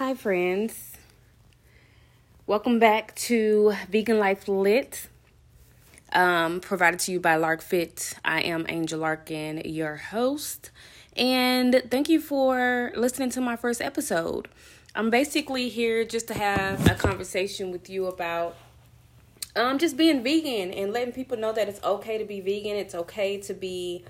Hi, friends. Welcome back to Vegan Life Lit, um, provided to you by Lark Fit. I am Angel Larkin, your host, and thank you for listening to my first episode. I'm basically here just to have a conversation with you about um just being vegan and letting people know that it's okay to be vegan. It's okay to be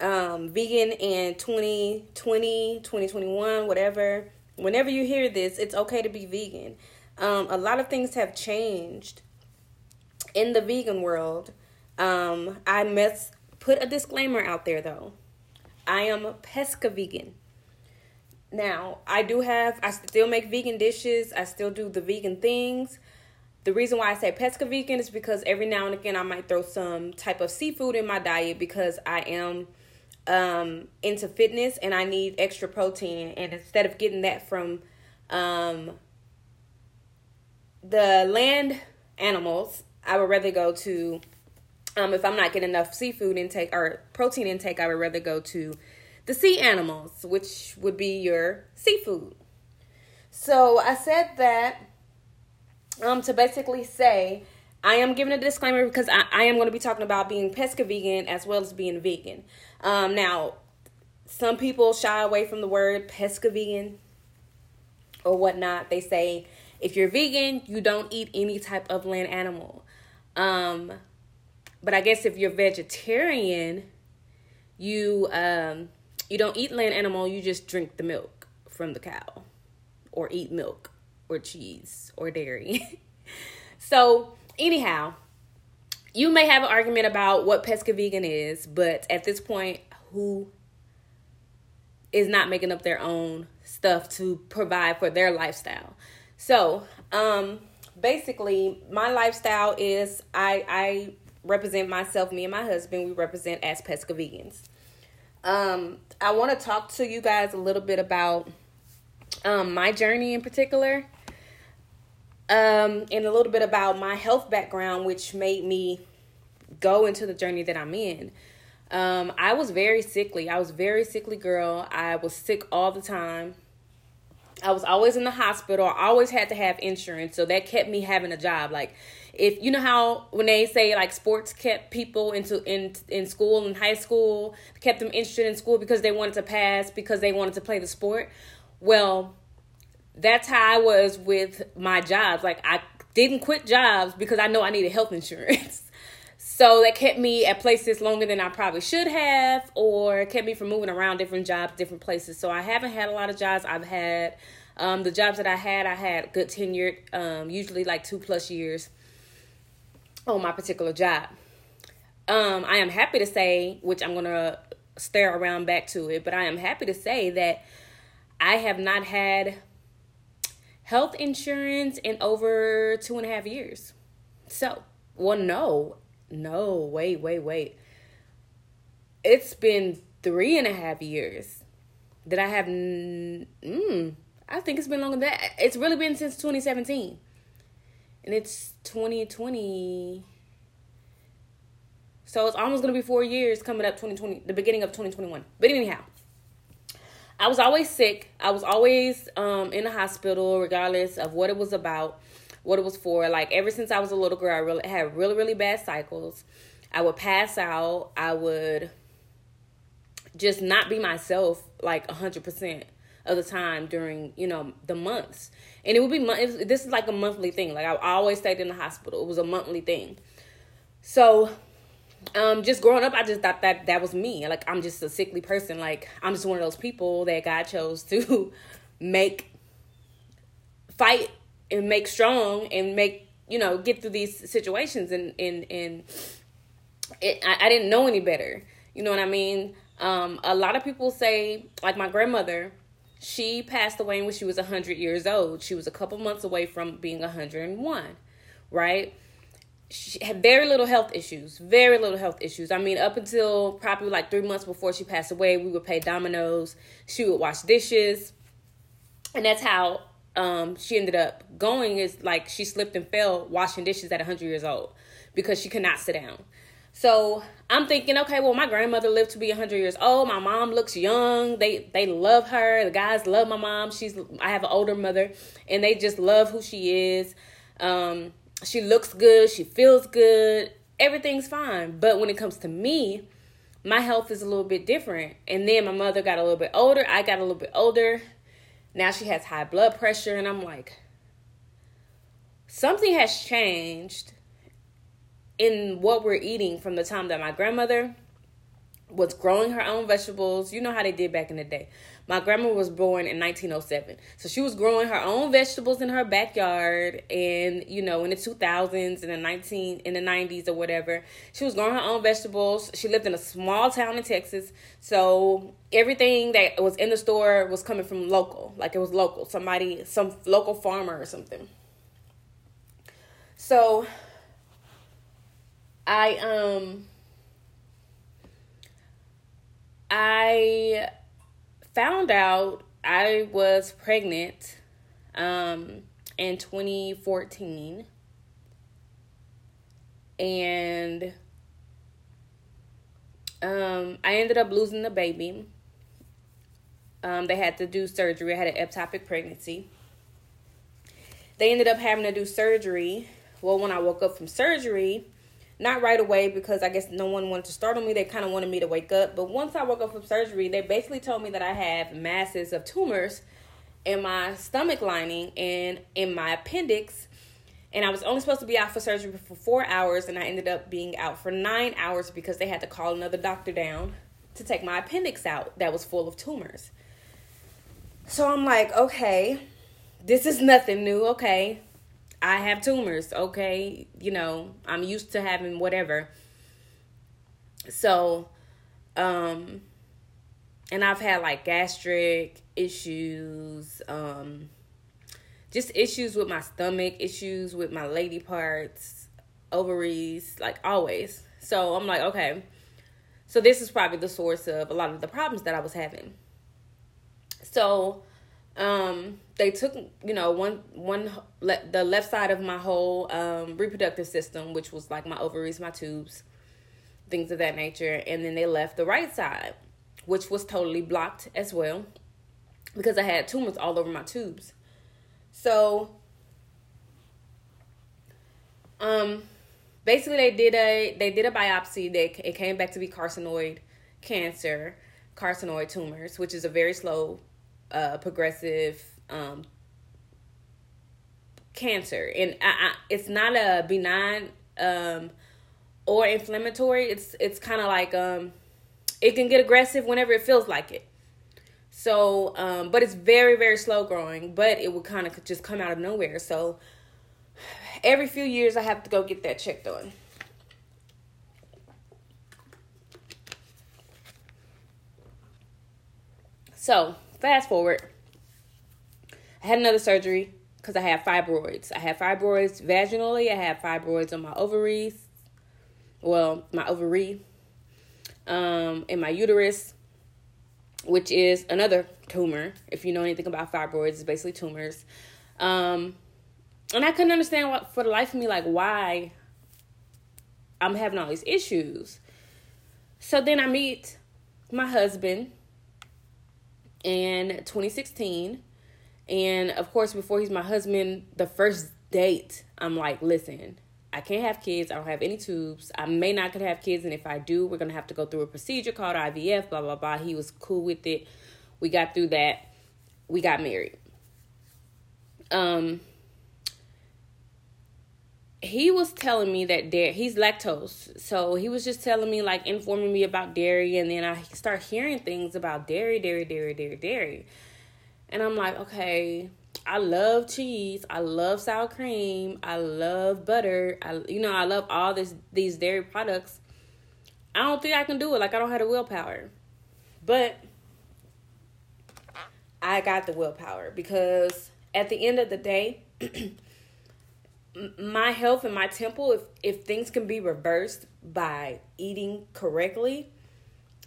um vegan in 2020, 2021, whatever whenever you hear this, it's okay to be vegan. Um, a lot of things have changed in the vegan world. Um, I must put a disclaimer out there though. I am a pesca vegan. Now, I do have, I still make vegan dishes. I still do the vegan things. The reason why I say pesca vegan is because every now and again I might throw some type of seafood in my diet because I am um, into fitness and I need extra protein. And instead of getting that from um, the land animals, I would rather go to, um, if I'm not getting enough seafood intake or protein intake, I would rather go to the sea animals, which would be your seafood. So I said that um, to basically say, I am giving a disclaimer because I, I am going to be talking about being pesca vegan as well as being vegan. Um, now, some people shy away from the word pesca vegan or whatnot. They say if you're vegan, you don't eat any type of land animal. Um, but I guess if you're vegetarian, you um, you don't eat land animal. You just drink the milk from the cow, or eat milk, or cheese, or dairy. so anyhow, you may have an argument about what pesca vegan is, but at this point, who is not making up their own stuff to provide for their lifestyle? So, um, basically, my lifestyle is I I represent myself, me and my husband. We represent as pesca vegans. Um, I want to talk to you guys a little bit about um, my journey in particular um, and a little bit about my health background, which made me go into the journey that I'm in. Um, I was very sickly. I was very sickly girl. I was sick all the time. I was always in the hospital. I always had to have insurance, so that kept me having a job. Like, if you know how when they say like sports kept people into in in school in high school, kept them interested in school because they wanted to pass because they wanted to play the sport. Well, that's how I was with my jobs. Like I didn't quit jobs because I know I needed health insurance. so that kept me at places longer than I probably should have, or kept me from moving around different jobs, different places. So I haven't had a lot of jobs. I've had um, the jobs that I had, I had good tenured, um, usually like two plus years on my particular job. Um, I am happy to say, which I'm gonna stare around back to it, but I am happy to say that I have not had health insurance in over two and a half years. So, well, no, no, wait, wait, wait. It's been three and a half years that I have. Mm, I think it's been longer than that. It's really been since 2017. And it's 2020. So it's almost going to be four years coming up 2020, the beginning of 2021. But anyhow, I was always sick. I was always um, in the hospital, regardless of what it was about, what it was for. Like ever since I was a little girl, I really had really really bad cycles. I would pass out. I would just not be myself like a hundred percent of the time during you know the months, and it would be this is like a monthly thing. Like I always stayed in the hospital. It was a monthly thing. So um just growing up i just thought that that was me. Like i'm just a sickly person. Like i'm just one of those people that god chose to make fight and make strong and make you know get through these situations and and and it, I, I didn't know any better. You know what i mean? Um a lot of people say like my grandmother she passed away when she was 100 years old. She was a couple months away from being 101 right she had very little health issues, very little health issues. I mean, up until probably like three months before she passed away, we would pay dominoes. She would wash dishes, and that's how um, she ended up going. Is like she slipped and fell washing dishes at 100 years old because she could not sit down. So I'm thinking, okay, well, my grandmother lived to be 100 years old. My mom looks young. They they love her. The guys love my mom. She's I have an older mother, and they just love who she is. Um, she looks good. She feels good. Everything's fine. But when it comes to me, my health is a little bit different. And then my mother got a little bit older. I got a little bit older. Now she has high blood pressure, and I'm like, something has changed in what we're eating from the time that my grandmother was growing her own vegetables. You know how they did back in the day. My grandma was born in 1907. So she was growing her own vegetables in her backyard and you know in the 2000s and the 19 in the 90s or whatever. She was growing her own vegetables. She lived in a small town in Texas. So everything that was in the store was coming from local. Like it was local. Somebody some local farmer or something. So I um I found out I was pregnant um in 2014 and um I ended up losing the baby. Um they had to do surgery. I had an ectopic pregnancy. They ended up having to do surgery. Well, when I woke up from surgery, not right away because I guess no one wanted to start on me. They kind of wanted me to wake up. But once I woke up from surgery, they basically told me that I have masses of tumors in my stomach lining and in my appendix. And I was only supposed to be out for surgery for four hours, and I ended up being out for nine hours because they had to call another doctor down to take my appendix out that was full of tumors. So I'm like, okay, this is nothing new. Okay, I have tumors, okay? You know, I'm used to having whatever. So, um, and I've had like gastric issues, um, just issues with my stomach, issues with my lady parts, ovaries, like always. So I'm like, okay. So this is probably the source of a lot of the problems that I was having. So, um, they took you know one one le- the left side of my whole um, reproductive system, which was like my ovaries, my tubes, things of that nature, and then they left the right side, which was totally blocked as well, because I had tumors all over my tubes. So, um, basically they did a they did a biopsy. They it came back to be carcinoid cancer, carcinoid tumors, which is a very slow uh, progressive um, cancer, and I, I, it's not a benign um, or inflammatory. It's it's kind of like um, it can get aggressive whenever it feels like it. So, um, but it's very very slow growing, but it will kind of just come out of nowhere. So, every few years I have to go get that checked on. So, fast forward I had another surgery because I have fibroids. I have fibroids vaginally. I have fibroids on my ovaries. Well, my ovary, um, in my uterus, which is another tumor. If you know anything about fibroids, it's basically tumors. Um, and I couldn't understand what, for the life of me, like why I'm having all these issues. So then I meet my husband in 2016 and of course, before he's my husband, the first date, I'm like, listen, I can't have kids. I don't have any tubes. I may not could have kids, and if I do, we're gonna have to go through a procedure called IVF. Blah blah blah. He was cool with it. We got through that. We got married. Um, he was telling me that dairy. He's lactose, so he was just telling me like informing me about dairy, and then I start hearing things about dairy, dairy, dairy, dairy, dairy. And I'm like, okay, I love cheese. I love sour cream. I love butter. I you know, I love all this these dairy products. I don't think I can do it. Like I don't have the willpower. But I got the willpower because at the end of the day, my health and my temple, if if things can be reversed by eating correctly,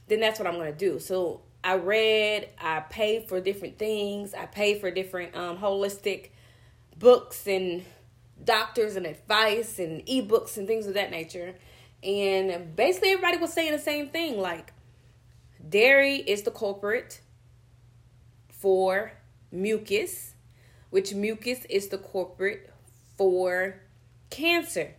then that's what I'm gonna do. So I read, I paid for different things, I paid for different um, holistic books and doctors and advice and ebooks and things of that nature. And basically, everybody was saying the same thing like, dairy is the culprit for mucus, which mucus is the culprit for cancer.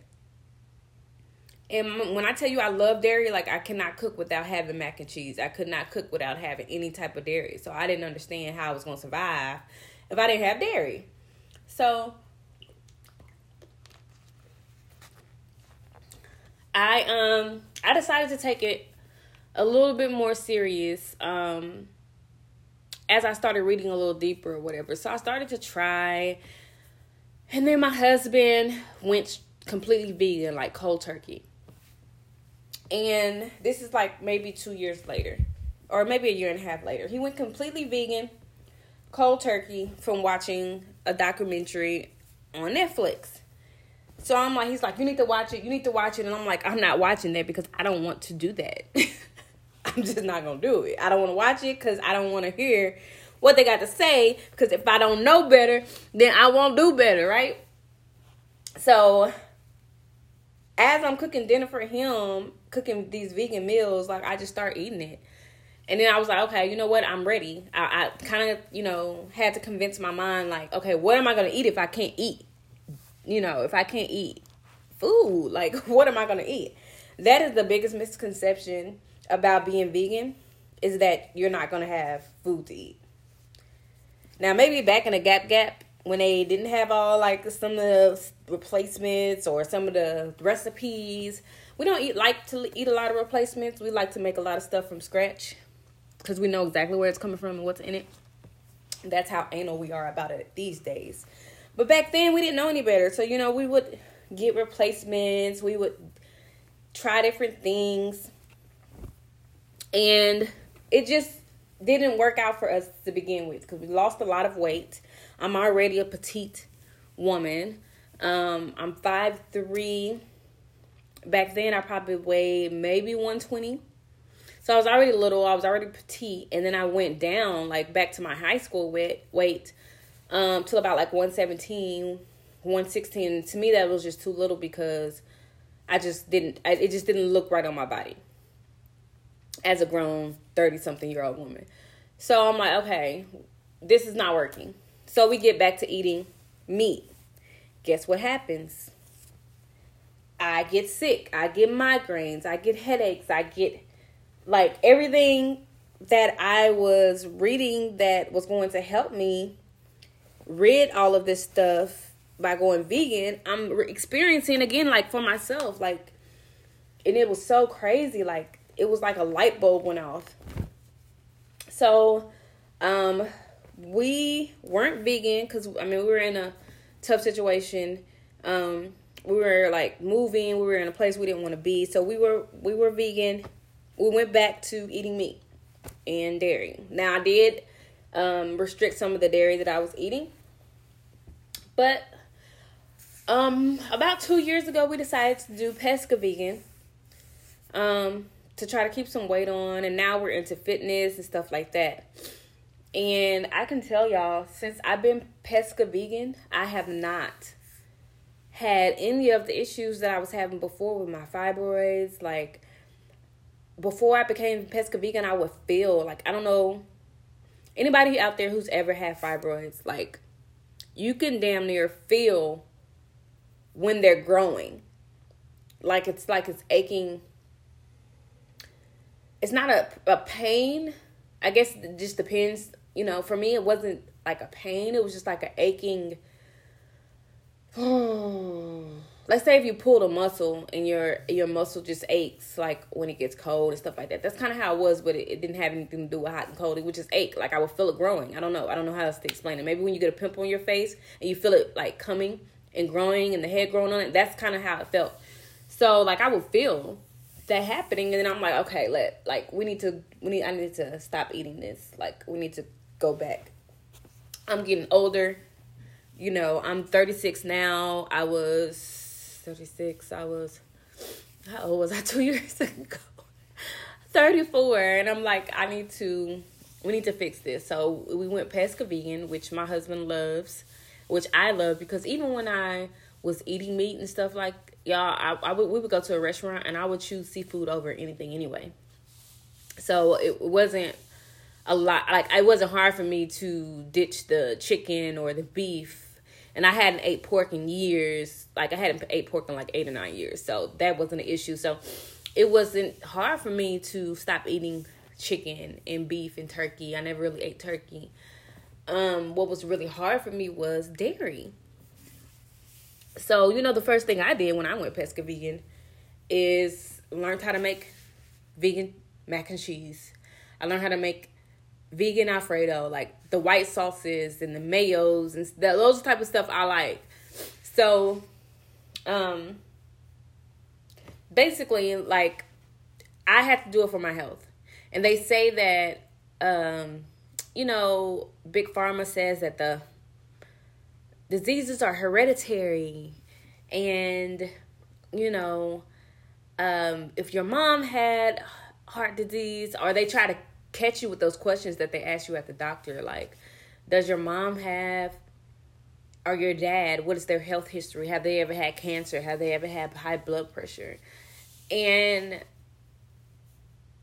And when I tell you I love dairy, like I cannot cook without having mac and cheese. I could not cook without having any type of dairy. So I didn't understand how I was going to survive if I didn't have dairy. So I um I decided to take it a little bit more serious um as I started reading a little deeper or whatever. So I started to try and then my husband went completely vegan like cold turkey. And this is like maybe 2 years later or maybe a year and a half later. He went completely vegan cold turkey from watching a documentary on Netflix. So I'm like, he's like, you need to watch it. You need to watch it. And I'm like, I'm not watching that because I don't want to do that. I'm just not going to do it. I don't want to watch it because I don't want to hear what they got to say. Because if I don't know better, then I won't do better, right? So as I'm cooking dinner for him, cooking these vegan meals, like I just start eating it. And then I was like, okay, you know what? I'm ready. I, I kind of, you know, had to convince my mind, like, okay, what am I going to eat if I can't eat? you know, if I can't eat food, like what am I going to eat? That is the biggest misconception about being vegan is that you're not going to have food to eat. Now, maybe back in the Gap Gap when they didn't have all like some of the replacements or some of the recipes, we don't eat like to eat a lot of replacements. We like to make a lot of stuff from scratch because we know exactly where it's coming from and what's in it. That's how anal we are about it these days. But back then we didn't know any better. So, you know, we would get replacements, we would try different things. And it just didn't work out for us to begin with because we lost a lot of weight. I'm already a petite woman. Um, I'm five three. Back then, I probably weighed maybe 120. So I was already little. I was already petite, and then I went down like back to my high school weight. Weight um, till about like 117, 116. To me, that was just too little because I just didn't, I, it just didn't look right on my body as a grown 30 something year old woman. So I'm like, okay, this is not working. So we get back to eating meat. Guess what happens? I get sick. I get migraines. I get headaches. I get like everything that I was reading that was going to help me rid all of this stuff by going vegan, I'm experiencing again like for myself like and it was so crazy like it was like a light bulb went off. So um we weren't vegan cuz I mean we were in a tough situation. Um we were like moving, we were in a place we didn't want to be. So we were we were vegan. We went back to eating meat and dairy. Now I did um, restrict some of the dairy that I was eating. But um, about two years ago, we decided to do pesca vegan um, to try to keep some weight on, and now we're into fitness and stuff like that. And I can tell y'all, since I've been pesca vegan, I have not had any of the issues that I was having before with my fibroids. Like before I became pesca vegan, I would feel like I don't know anybody out there who's ever had fibroids, like you can damn near feel when they're growing. Like it's like it's aching. It's not a, a pain. I guess it just depends. You know, for me, it wasn't like a pain. It was just like an aching. let's say if you pulled a muscle and your your muscle just aches like when it gets cold and stuff like that that's kind of how it was but it, it, didn't have anything to do with hot and cold it would just ache like i would feel it growing i don't know i don't know how else to explain it maybe when you get a pimple on your face and you feel it like coming and growing and the hair growing on it that's kind of how it felt so like i would feel that happening and then i'm like okay let like we need to we need i need to stop eating this like we need to go back i'm getting older you know i'm 36 now i was 36. I was, how old was I two years ago? 34. And I'm like, I need to, we need to fix this. So we went pesca vegan, which my husband loves, which I love because even when I was eating meat and stuff like y'all, I, I would we would go to a restaurant and I would choose seafood over anything anyway. So it wasn't a lot like it wasn't hard for me to ditch the chicken or the beef. And I hadn't ate pork in years. Like I hadn't ate pork in like eight or nine years. So that wasn't an issue. So it wasn't hard for me to stop eating chicken and beef and turkey. I never really ate turkey. Um, what was really hard for me was dairy. So, you know, the first thing I did when I went pesca vegan is learned how to make vegan mac and cheese. I learned how to make vegan alfredo, like the white sauces and the mayos and those type of stuff I like. So, um, basically, like I had to do it for my health, and they say that, um, you know, big pharma says that the diseases are hereditary, and you know, um, if your mom had heart disease, or they try to catch you with those questions that they ask you at the doctor, like, does your mom have or your dad, what is their health history? Have they ever had cancer? Have they ever had high blood pressure? And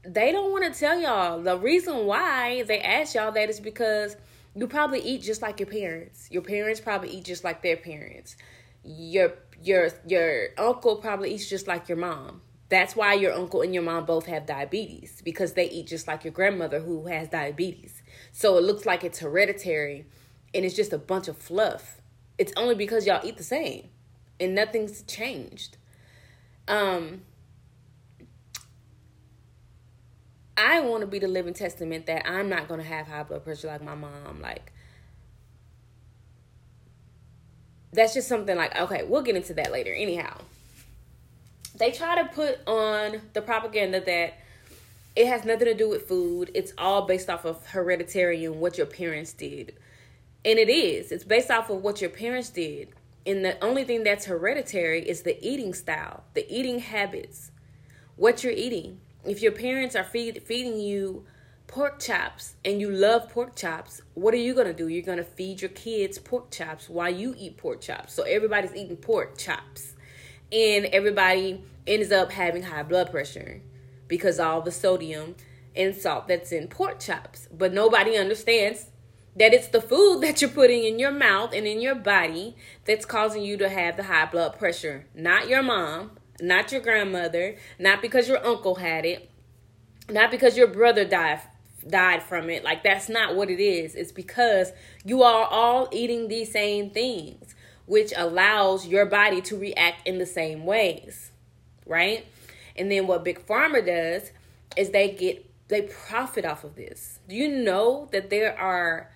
they don't want to tell y'all. The reason why they ask y'all that is because you probably eat just like your parents. Your parents probably eat just like their parents. Your your your uncle probably eats just like your mom. That's why your uncle and your mom both have diabetes because they eat just like your grandmother who has diabetes. So it looks like it's hereditary and it's just a bunch of fluff. It's only because y'all eat the same and nothing's changed. Um I want to be the living testament that I'm not going to have high blood pressure like my mom. Like, that's just something like, okay, we'll get into that later. Anyhow, they try to put on the propaganda that it has nothing to do with food, it's all based off of hereditary and what your parents did. And it is, it's based off of what your parents did. And the only thing that's hereditary is the eating style, the eating habits, what you're eating if your parents are feed, feeding you pork chops and you love pork chops, what are you going to do? You're going to feed your kids pork chops while you eat pork chops. So everybody's eating pork chops. And everybody ends up having high blood pressure because all the sodium and salt that's in pork chops. But nobody understands that it's the food that you're putting in your mouth and in your body that's causing you to have the high blood pressure, not your mom, not your grandmother, not because your uncle had it, not because your brother died died from it. Like that's not what it is. It's because you are all eating these same things, which allows your body to react in the same ways. Right? And then what Big Pharma does is they get they profit off of this. Do you know that there are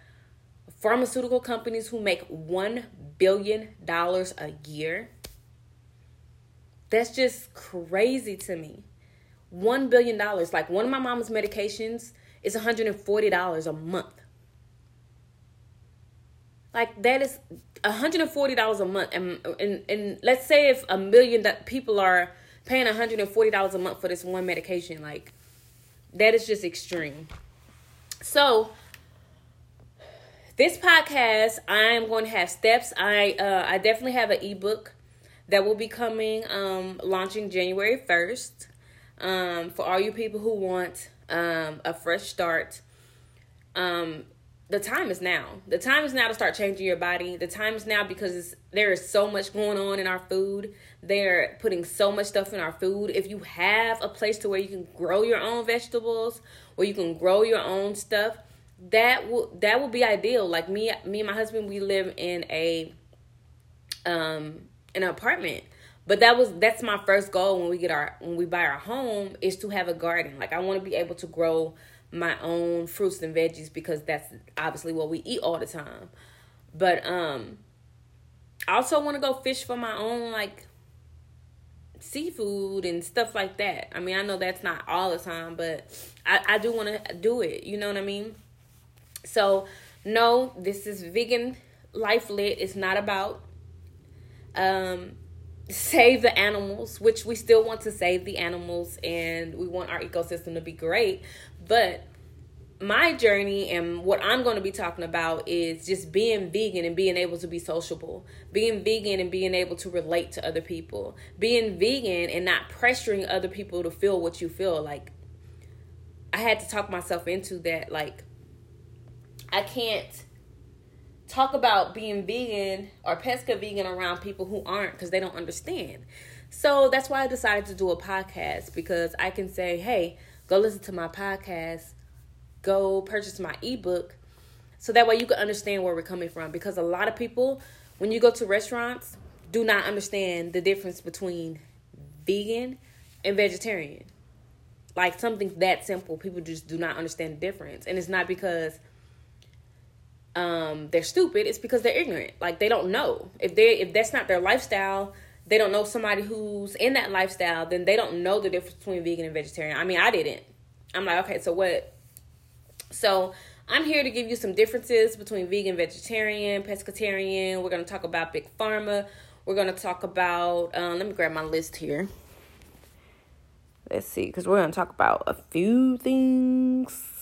pharmaceutical companies who make 1 billion dollars a year? That's just crazy to me. $1 billion. Like one of my mom's medications is $140 a month. Like that is $140 a month. And, and, and let's say if a million people are paying $140 a month for this one medication, like that is just extreme. So, this podcast, I am going to have steps. I uh, I definitely have an ebook that will be coming um, launching January 1st. Um, for all you people who want um, a fresh start, um, the time is now. The time is now to start changing your body. The time is now because there is so much going on in our food. They're putting so much stuff in our food. If you have a place to where you can grow your own vegetables, where you can grow your own stuff, that will that will be ideal. Like me, me and my husband, we live in a um an apartment. But that was that's my first goal when we get our when we buy our home is to have a garden. Like i want to be able to grow my own fruits and veggies because that's obviously what we eat all the time. But um i also want to go fish for my own like seafood and stuff like that. I mean i know that's not all the time but i, I do want to do it you know what i mean? So no this is vegan life lit. It's not about um, save the animals, which we still want to save the animals and we want our ecosystem to be great. But my journey and what I'm going to be talking about is just being vegan and being able to be sociable, being vegan and being able to relate to other people, being vegan and not pressuring other people to feel what you feel. Like, I had to talk myself into that. Like, I can't talk about being vegan or pesca vegan around people who aren't because they don't understand. So that's why I decided to do a podcast because I can say, hey, go listen to my podcast go purchase my ebook so that way you can understand where we're coming from. Because a lot of people when you go to restaurants do not understand the difference between vegan and vegetarian. Like something that simple people just do not understand the difference. And it's not because um they're stupid it's because they're ignorant like they don't know if they if that's not their lifestyle they don't know somebody who's in that lifestyle then they don't know the difference between vegan and vegetarian i mean i didn't i'm like okay so what so I'm here to give you some differences between vegan, vegetarian, pescatarian. We're to talk about big pharma. We're to talk about, um, let me grab my list here. Let's see, because we're to talk about a few things.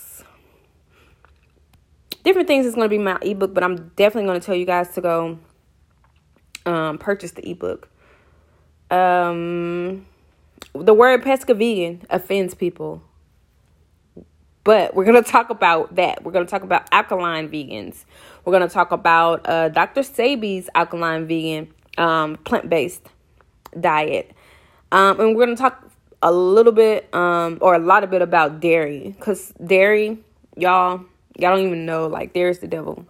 Different things is going to be my ebook, but I'm definitely going to tell you guys to go um, purchase the ebook. Um, the word pesca vegan offends people but we're going to talk about that. We're going to talk about alkaline vegans. We're going to talk about uh, Dr. Sebi's alkaline vegan um, plant based diet. Um, and we're going to talk a little bit um, or a lot of bit about dairy because dairy, y'all, y'all don't even know like there's the devil.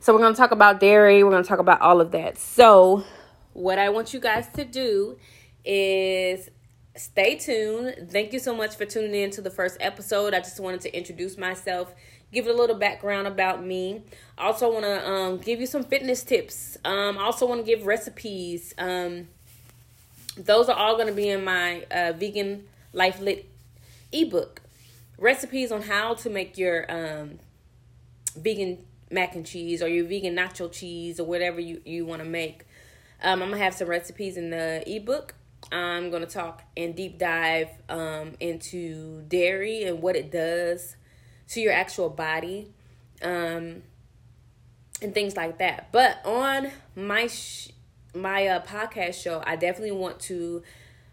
So we're going to talk about dairy. We're going to talk about all of that. So what I want you guys to do is stay tuned. Thank you so much for tuning in to the first episode. I just wanted to introduce myself, give it a little background about me. Also want to um, give you some fitness tips. Um, I also want to give recipes. Um, those are all going to be in my uh, vegan life lit ebook. Recipes on how to make your um, vegan mac and cheese or your vegan nacho cheese or whatever you, you want to make. Um, I'm going to have some recipes in the ebook. I'm going to talk and deep dive um, into dairy and what it does to your actual body um, and things like that. But on my sh- my uh, podcast show, I definitely want to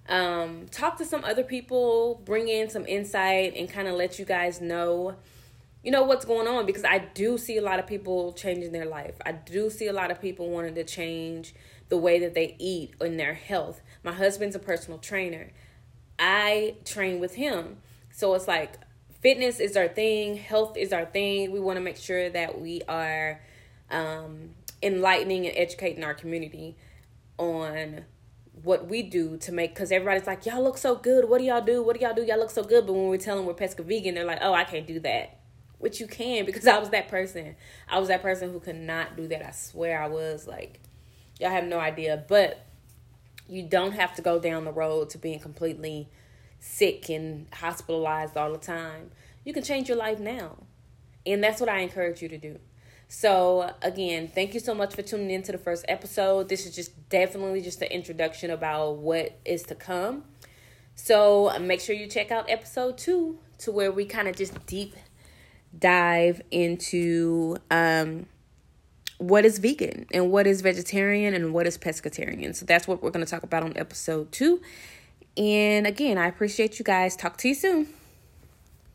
um, talk to some other people, bring in some insight, and kind of let you guys know, you know, what's going on because I do see a lot of people changing their life. I do see a lot of people wanting to change the way that they eat and their health. My husband's a personal trainer. I train with him. So it's like fitness is our thing, health is our thing. We want to make sure that we are um, enlightening and educating our community on what we do to make because everybody's like y'all look so good. What do y'all do? What do y'all do? Y'all look so good. But when we tell them we're pesca vegan they're like oh i can't do that. Which you can because i was that person. I was that person who could not do that. I swear i was like y'all have no idea. But you don't have to go down the road to being completely sick and hospitalized all the time. You can change your life now. And that's what I encourage you to do. So, again, thank you so much for tuning in to the first episode. This is just definitely just an introduction about what is to come. So, make sure you check out episode two to where we kind of just deep dive into um what is vegan and what is vegetarian and what is pescatarian. So that's what we're going to talk about on episode two. And again, I appreciate you guys. Talk to you soon.